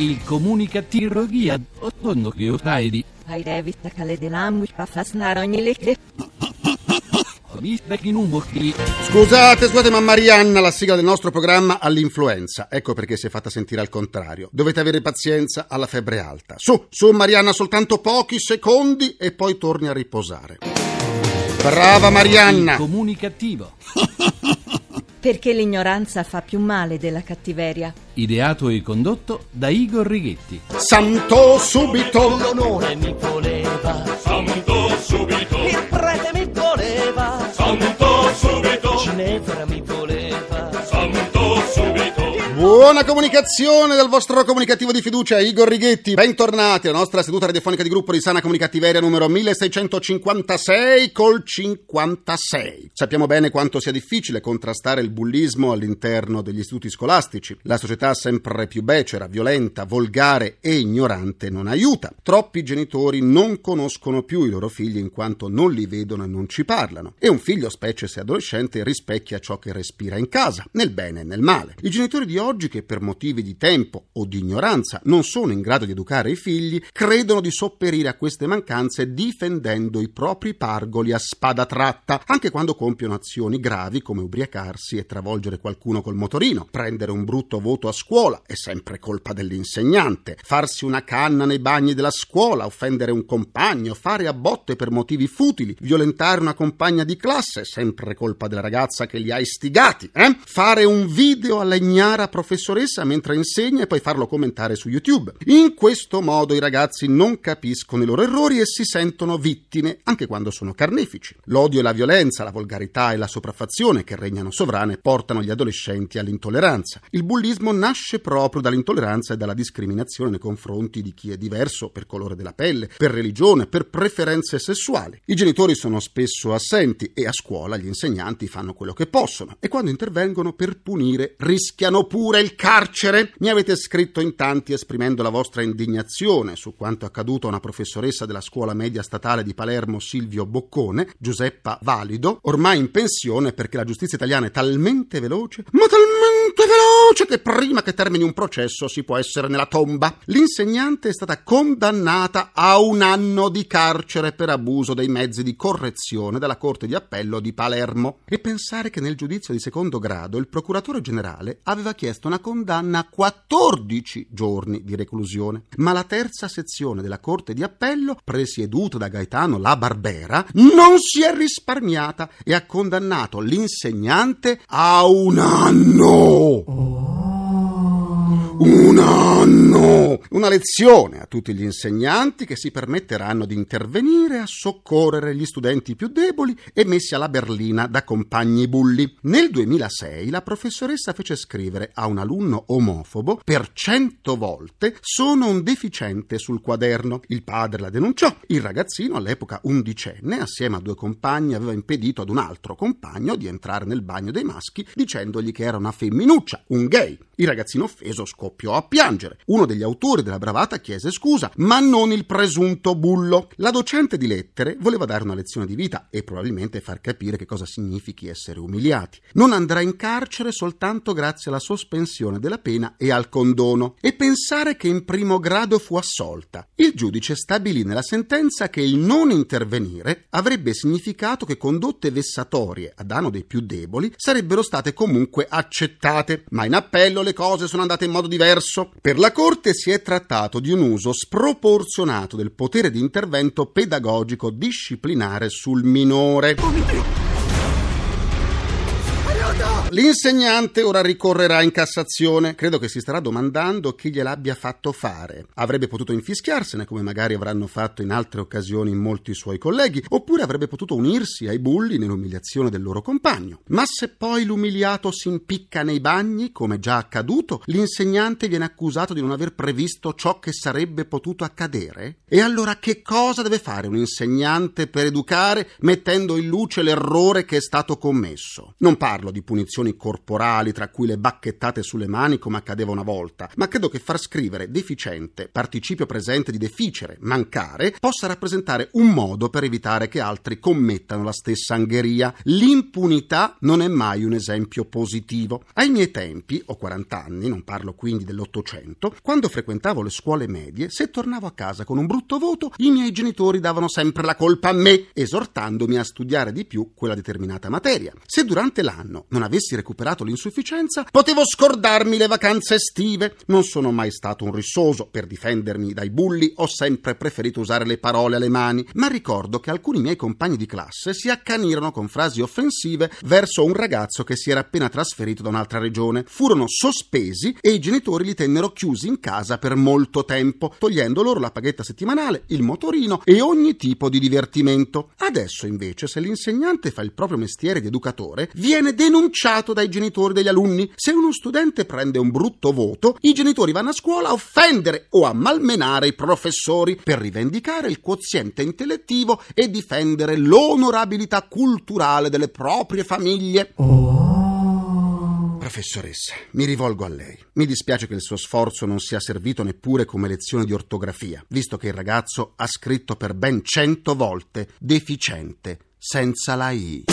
Il comunicativo guia ottondo che usai Hai revista cale dell'ambus pa fasnare ogni lecce. Scusate, scusate, ma Marianna, la sigla del nostro programma ha l'influenza. Ecco perché si è fatta sentire al contrario. Dovete avere pazienza alla febbre alta. Su, su Marianna, soltanto pochi secondi e poi torni a riposare. Brava Il Marianna! comunicativo. Perché l'ignoranza fa più male della cattiveria. Ideato e condotto da Igor Righetti. Santo subito! l'onore mi voleva, Santo subito, il prete mi voleva, santo subito, Ginevra Buona comunicazione dal vostro comunicativo di fiducia, Igor Righetti. Bentornati alla nostra seduta radiofonica di gruppo di sana comunicativeria numero 1656 col 56. Sappiamo bene quanto sia difficile contrastare il bullismo all'interno degli istituti scolastici. La società sempre più becera, violenta, volgare e ignorante non aiuta. Troppi genitori non conoscono più i loro figli in quanto non li vedono e non ci parlano. E un figlio, specie se adolescente, rispecchia ciò che respira in casa, nel bene e nel male. I genitori di oggi che per motivi di tempo o di ignoranza non sono in grado di educare i figli, credono di sopperire a queste mancanze difendendo i propri pargoli a spada tratta, anche quando compiono azioni gravi come ubriacarsi e travolgere qualcuno col motorino, prendere un brutto voto a scuola è sempre colpa dell'insegnante, farsi una canna nei bagni della scuola, offendere un compagno, fare a botte per motivi futili, violentare una compagna di classe è sempre colpa della ragazza che li ha istigati, eh? fare un video alla ignara professoressa mentre insegna e poi farlo commentare su YouTube. In questo modo i ragazzi non capiscono i loro errori e si sentono vittime anche quando sono carnefici. L'odio e la violenza, la volgarità e la sopraffazione che regnano sovrane portano gli adolescenti all'intolleranza. Il bullismo nasce proprio dall'intolleranza e dalla discriminazione nei confronti di chi è diverso per colore della pelle, per religione, per preferenze sessuali. I genitori sono spesso assenti e a scuola gli insegnanti fanno quello che possono e quando intervengono per punire rischiano pure il carcere. Mi avete scritto in tanti esprimendo la vostra indignazione su quanto accaduto a una professoressa della scuola media statale di Palermo Silvio Boccone, Giuseppa Valido, ormai in pensione perché la giustizia italiana è talmente veloce, ma talmente veloce che prima che termini un processo si può essere nella tomba. L'insegnante è stata condannata a un anno di carcere per abuso dei mezzi di correzione dalla Corte di Appello di Palermo. E pensare che nel giudizio di secondo grado il procuratore generale aveva chiesto una condanna a 14 giorni di reclusione. Ma la terza sezione della Corte di Appello, presieduta da Gaetano La Barbera, non si è risparmiata e ha condannato l'insegnante a un anno. Un anno! Una lezione a tutti gli insegnanti che si permetteranno di intervenire a soccorrere gli studenti più deboli e messi alla berlina da compagni bulli. Nel 2006 la professoressa fece scrivere a un alunno omofobo per cento volte sono un deficiente sul quaderno. Il padre la denunciò. Il ragazzino, all'epoca undicenne, assieme a due compagni, aveva impedito ad un altro compagno di entrare nel bagno dei maschi dicendogli che era una femminuccia, un gay. Il ragazzino offeso scoppiò a piangere. Uno degli autori della bravata chiese scusa, ma non il presunto bullo. La docente di lettere voleva dare una lezione di vita e probabilmente far capire che cosa significhi essere umiliati. Non andrà in carcere soltanto grazie alla sospensione della pena e al condono. E pensare che in primo grado fu assolta. Il giudice stabilì nella sentenza che il non intervenire avrebbe significato che condotte vessatorie a danno dei più deboli sarebbero state comunque accettate, ma in appello le cose sono andate in modo diverso. Per la Corte si è trattato di un uso sproporzionato del potere di intervento pedagogico disciplinare sul minore. L'insegnante ora ricorrerà in Cassazione. Credo che si starà domandando chi gliel'abbia fatto fare. Avrebbe potuto infischiarsene, come magari avranno fatto in altre occasioni molti suoi colleghi, oppure avrebbe potuto unirsi ai bulli nell'umiliazione del loro compagno. Ma se poi l'umiliato si impicca nei bagni, come già accaduto, l'insegnante viene accusato di non aver previsto ciò che sarebbe potuto accadere? E allora che cosa deve fare un insegnante per educare mettendo in luce l'errore che è stato commesso? Non parlo di punizioni espressioni corporali, tra cui le bacchettate sulle mani come accadeva una volta, ma credo che far scrivere deficiente, participio presente di deficere, mancare, possa rappresentare un modo per evitare che altri commettano la stessa angheria. L'impunità non è mai un esempio positivo. Ai miei tempi, ho 40 anni, non parlo quindi dell'Ottocento, quando frequentavo le scuole medie, se tornavo a casa con un brutto voto, i miei genitori davano sempre la colpa a me, esortandomi a studiare di più quella determinata materia. Se durante l'anno non avessi recuperato l'insufficienza, potevo scordarmi le vacanze estive. Non sono mai stato un rissoso. Per difendermi dai bulli ho sempre preferito usare le parole alle mani, ma ricordo che alcuni miei compagni di classe si accanirono con frasi offensive verso un ragazzo che si era appena trasferito da un'altra regione. Furono sospesi e i genitori li tennero chiusi in casa per molto tempo, togliendo loro la paghetta settimanale, il motorino e ogni tipo di divertimento. Adesso invece, se l'insegnante fa il proprio mestiere di educatore, viene denunciato dai genitori degli alunni. Se uno studente prende un brutto voto, i genitori vanno a scuola a offendere o a malmenare i professori per rivendicare il quoziente intellettivo e difendere l'onorabilità culturale delle proprie famiglie. Professoressa, mi rivolgo a lei. Mi dispiace che il suo sforzo non sia servito neppure come lezione di ortografia, visto che il ragazzo ha scritto per ben cento volte deficiente, senza la I.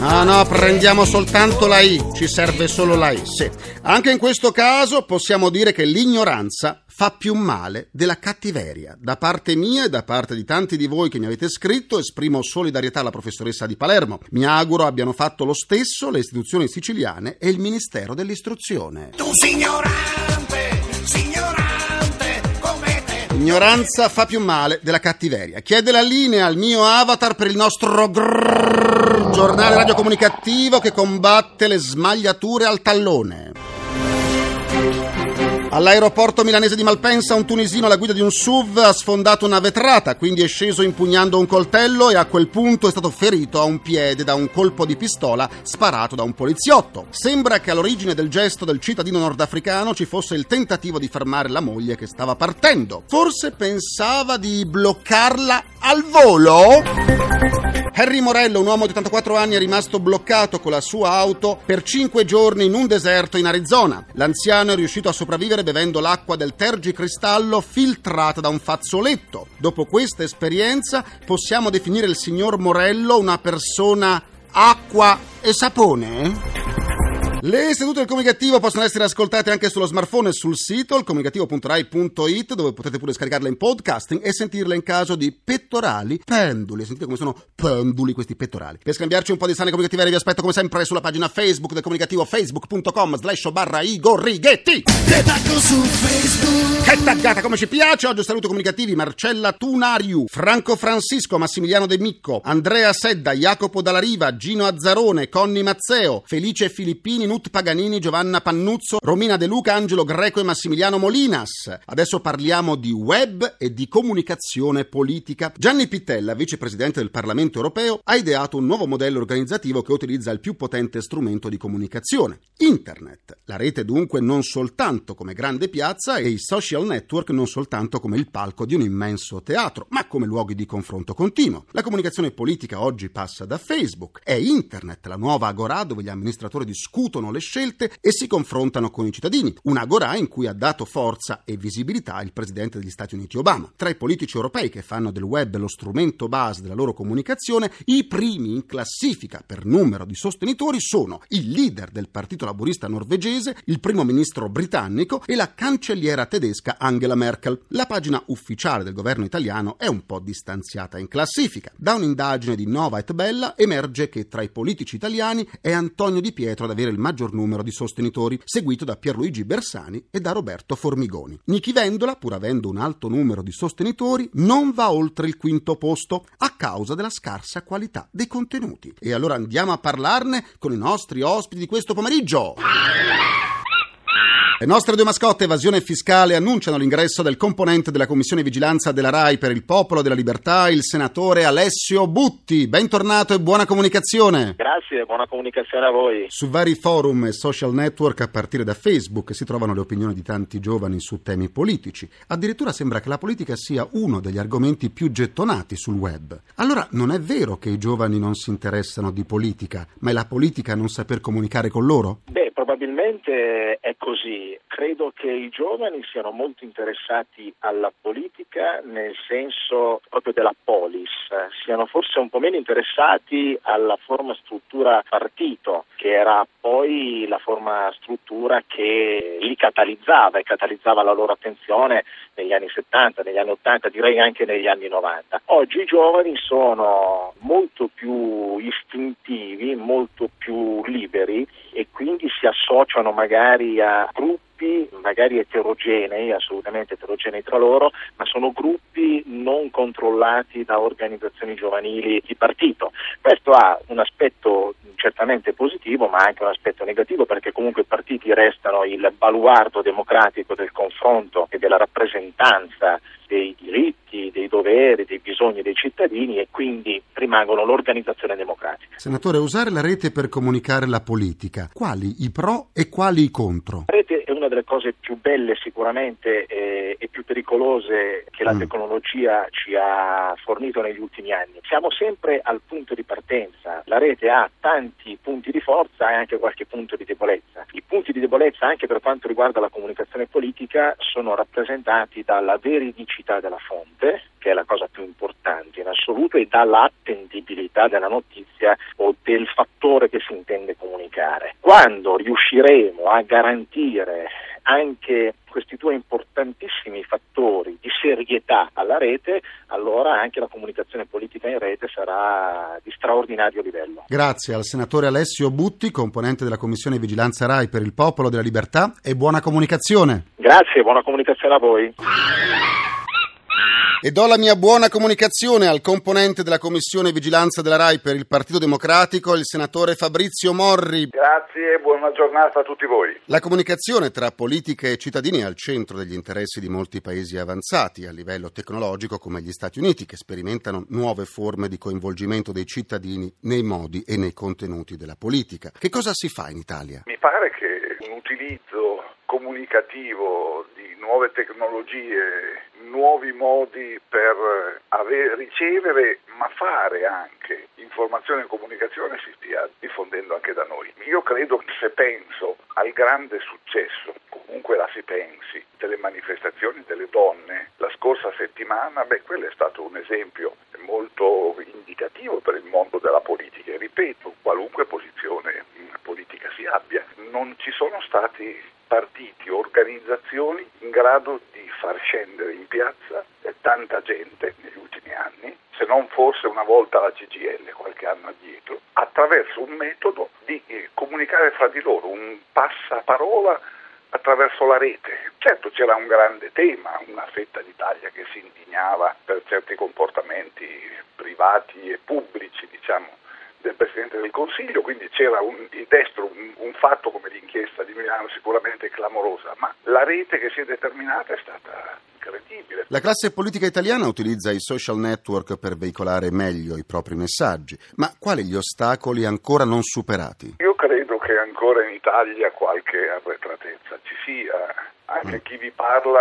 No, no, prendiamo soltanto la I, ci serve solo la sì. Anche in questo caso possiamo dire che l'ignoranza fa più male della cattiveria. Da parte mia e da parte di tanti di voi che mi avete scritto, esprimo solidarietà alla professoressa di Palermo. Mi auguro abbiano fatto lo stesso le istituzioni siciliane e il Ministero dell'Istruzione. Tu signorante. Ignoranza fa più male della cattiveria. Chiede la linea al mio avatar per il nostro grrr, giornale radiocomunicativo che combatte le smagliature al tallone. All'aeroporto milanese di Malpensa un tunisino alla guida di un SUV ha sfondato una vetrata, quindi è sceso impugnando un coltello e a quel punto è stato ferito a un piede da un colpo di pistola sparato da un poliziotto. Sembra che all'origine del gesto del cittadino nordafricano ci fosse il tentativo di fermare la moglie che stava partendo. Forse pensava di bloccarla al volo? Harry Morello, un uomo di 84 anni, è rimasto bloccato con la sua auto per 5 giorni in un deserto in Arizona. L'anziano è riuscito a sopravvivere bevendo l'acqua del tergicristallo filtrata da un fazzoletto. Dopo questa esperienza possiamo definire il signor Morello una persona acqua e sapone? Le sedute del comunicativo possono essere ascoltate anche sullo smartphone e sul sito ilcomunicativo.rai.it dove potete pure scaricarle in podcasting e sentirle in caso di pettorali penduli. Sentite come sono penduli questi pettorali. Per scambiarci un po' di sane comunicative vi aspetto come sempre sulla pagina Facebook del comunicativo facebook.com slash barra Igor Righetti. Te taggo su Facebook. Che taggata come ci piace! Oggi saluto comunicativi Marcella Tunariu, Franco Francisco, Massimiliano De Micco, Andrea Sedda, Jacopo Dalla Riva, Gino Azzarone, Conny Mazzeo, Felice Filippini, Nut Paganini, Giovanna Pannuzzo, Romina De Luca, Angelo Greco e Massimiliano Molinas. Adesso parliamo di web e di comunicazione politica. Gianni Pittella, vicepresidente del Parlamento europeo, ha ideato un nuovo modello organizzativo che utilizza il più potente strumento di comunicazione, Internet. La rete dunque non soltanto come grande piazza e i social network non soltanto come il palco di un immenso teatro, ma come luoghi di confronto continuo. La comunicazione politica oggi passa da Facebook. È Internet la nuova agorà dove gli amministratori discutono le scelte e si confrontano con i cittadini. Un'agorà in cui ha dato forza e visibilità il presidente degli Stati Uniti Obama. Tra i politici europei che fanno del web lo strumento base della loro comunicazione, i primi in classifica per numero di sostenitori sono il leader del Partito Laburista norvegese, il primo ministro britannico e la cancelliera tedesca Angela Merkel. La pagina ufficiale del governo italiano è un po' distanziata in classifica. Da un'indagine di Nova et Bella emerge che tra i politici italiani è Antonio Di Pietro ad avere il maggior numero di sostenitori, seguito da Pierluigi Bersani e da Roberto Formigoni. Nichi Vendola, pur avendo un alto numero di sostenitori, non va oltre il quinto posto a causa della scarsa qualità dei contenuti. E allora andiamo a parlarne con i nostri ospiti di questo pomeriggio. Le nostre due mascotte, evasione fiscale, annunciano l'ingresso del componente della Commissione Vigilanza della RAI per il Popolo della Libertà, il senatore Alessio Butti. Bentornato e buona comunicazione. Grazie, buona comunicazione a voi. Su vari forum e social network, a partire da Facebook, si trovano le opinioni di tanti giovani su temi politici. Addirittura sembra che la politica sia uno degli argomenti più gettonati sul web. Allora non è vero che i giovani non si interessano di politica, ma è la politica non saper comunicare con loro? Beh, probabilmente è così. Credo che i giovani siano molto interessati alla politica nel senso proprio della polis, siano forse un po' meno interessati alla forma struttura partito, che era poi la forma struttura che li catalizzava e catalizzava la loro attenzione negli anni 70, negli anni 80, direi anche negli anni 90. Oggi i giovani sono molto più istintivi, molto più liberi e quindi si associano magari a gruppi magari eterogenei, assolutamente eterogenei tra loro, ma sono gruppi non controllati da organizzazioni giovanili di partito. Questo ha un aspetto certamente positivo, ma anche un aspetto negativo perché comunque i partiti restano il baluardo democratico del confronto e della rappresentanza dei diritti, dei doveri, dei bisogni dei cittadini e quindi rimangono l'organizzazione democratica. Senatore, usare la rete per comunicare la politica, quali i pro e quali i contro? La rete una delle cose più belle sicuramente eh, e più pericolose che la Mm. tecnologia ci ha fornito negli ultimi anni. Siamo sempre al punto di partenza, la rete ha tanti punti di forza e anche qualche punto di debolezza. I punti di debolezza anche per quanto riguarda la comunicazione politica sono rappresentati dalla veridicità della fonte, che è la cosa più importante in assoluto, e dalla attendibilità della notizia o del fattore che si intende comunicare. Quando riusciremo a garantire anche questi due importantissimi fattori di serietà alla rete, allora anche la comunicazione politica in rete sarà di straordinario livello. Grazie al senatore Alessio Butti, componente della Commissione Vigilanza RAI per il Popolo della Libertà e buona comunicazione. Grazie, buona comunicazione a voi. E do la mia buona comunicazione al componente della Commissione Vigilanza della RAI per il Partito Democratico, il senatore Fabrizio Morri. Grazie e buona giornata a tutti voi. La comunicazione tra politica e cittadini è al centro degli interessi di molti paesi avanzati a livello tecnologico come gli Stati Uniti che sperimentano nuove forme di coinvolgimento dei cittadini nei modi e nei contenuti della politica. Che cosa si fa in Italia? Mi pare che un utilizzo comunicativo nuove tecnologie, nuovi modi per ave- ricevere ma fare anche informazione e comunicazione si stia diffondendo anche da noi. Io credo che se penso al grande successo, comunque la si pensi, delle manifestazioni delle donne la scorsa settimana, beh quello è stato un esempio molto indicativo per il mondo della politica e ripeto, qualunque posizione mh, politica si abbia, non ci sono stati partiti, organizzazioni in grado di far scendere in piazza tanta gente negli ultimi anni, se non forse una volta la CGL qualche anno addietro, attraverso un metodo di eh, comunicare fra di loro, un passaparola attraverso la rete. Certo c'era un grande tema, una fetta d'Italia che si indignava per certi comportamenti privati e pubblici, diciamo, del Presidente del Consiglio, quindi c'era un, di destro un, un fatto come l'inchiesta di Milano sicuramente clamorosa, ma la rete che si è determinata è stata incredibile. La classe politica italiana utilizza i social network per veicolare meglio i propri messaggi, ma quali gli ostacoli ancora non superati? Io credo che ancora in Italia qualche arretratezza ci sia, anche chi vi parla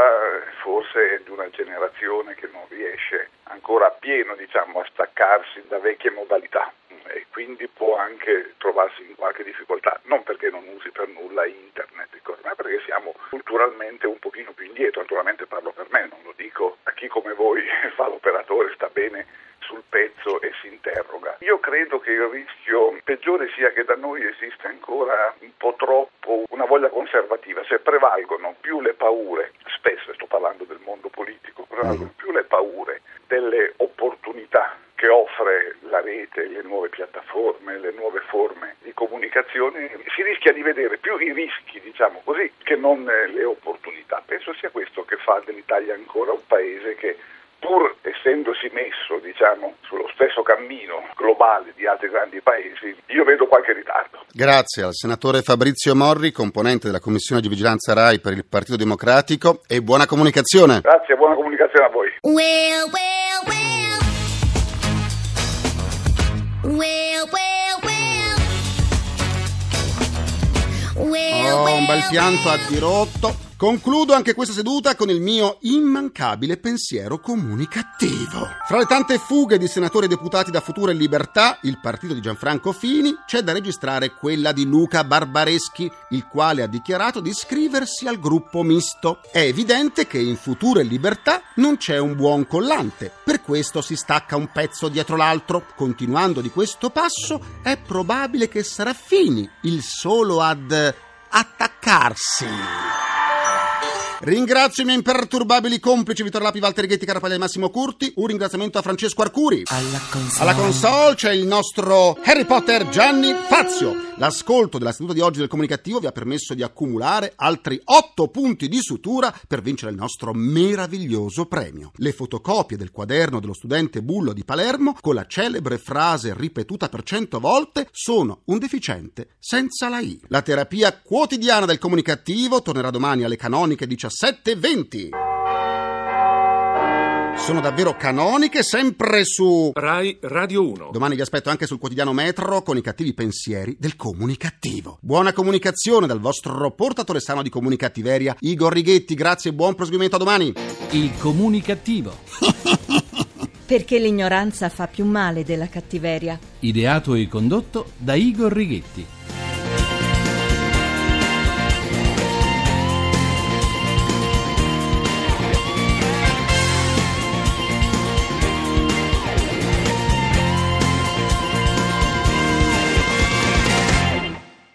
forse è di una generazione che non riesce ancora appieno diciamo, a staccarsi da vecchie modalità e quindi può anche trovarsi in qualche difficoltà, non perché non usi per nulla internet, ma perché siamo culturalmente un pochino più indietro, naturalmente parlo per me, non lo dico a chi come voi fa l'operatore, sta bene sul pezzo e si interroga. Io credo che il rischio peggiore sia che da noi esiste ancora un po' troppo una voglia conservativa, se prevalgono più le paure, spesso sto parlando del mondo politico, prevalgono più le paure delle opportunità che offre la rete, le nuove piattaforme, le nuove forme di comunicazione, si rischia di vedere più i rischi, diciamo così, che non le opportunità. Penso sia questo che fa dell'Italia ancora un paese che pur essendosi messo, diciamo, sullo stesso cammino globale di altri grandi paesi, io vedo qualche ritardo. Grazie al senatore Fabrizio Morri, componente della Commissione di Vigilanza RAI per il Partito Democratico e buona comunicazione. Grazie buona comunicazione a voi. Well, well, well. Oh, un bel pianto a dirotto. Concludo anche questa seduta con il mio immancabile pensiero comunicativo. Fra le tante fughe di senatori e deputati da Futura e Libertà, il partito di Gianfranco Fini, c'è da registrare quella di Luca Barbareschi, il quale ha dichiarato di iscriversi al gruppo misto. È evidente che in Futura e Libertà non c'è un buon collante, per questo si stacca un pezzo dietro l'altro. Continuando di questo passo, è probabile che sarà Fini il solo ad attaccarsi. Ringrazio i miei imperturbabili complici Vittorio Lapi, Walter Ghetti, Carapaglia e Massimo Curti. Un ringraziamento a Francesco Arcuri. Alla console. Alla console c'è il nostro Harry Potter Gianni Fazio. L'ascolto della seduta di oggi del comunicativo vi ha permesso di accumulare altri 8 punti di sutura per vincere il nostro meraviglioso premio. Le fotocopie del quaderno dello studente Bullo di Palermo con la celebre frase ripetuta per 100 volte sono un deficiente senza la I. La terapia quotidiana del comunicativo tornerà domani alle canoniche 17.20. Sono davvero canoniche, sempre su Rai Radio 1. Domani vi aspetto anche sul quotidiano Metro con i cattivi pensieri del comunicativo. Buona comunicazione dal vostro portatore sano di comunicattiveria, Igor Righetti. Grazie e buon proseguimento a domani. Il comunicativo. Perché l'ignoranza fa più male della cattiveria. Ideato e condotto da Igor Righetti.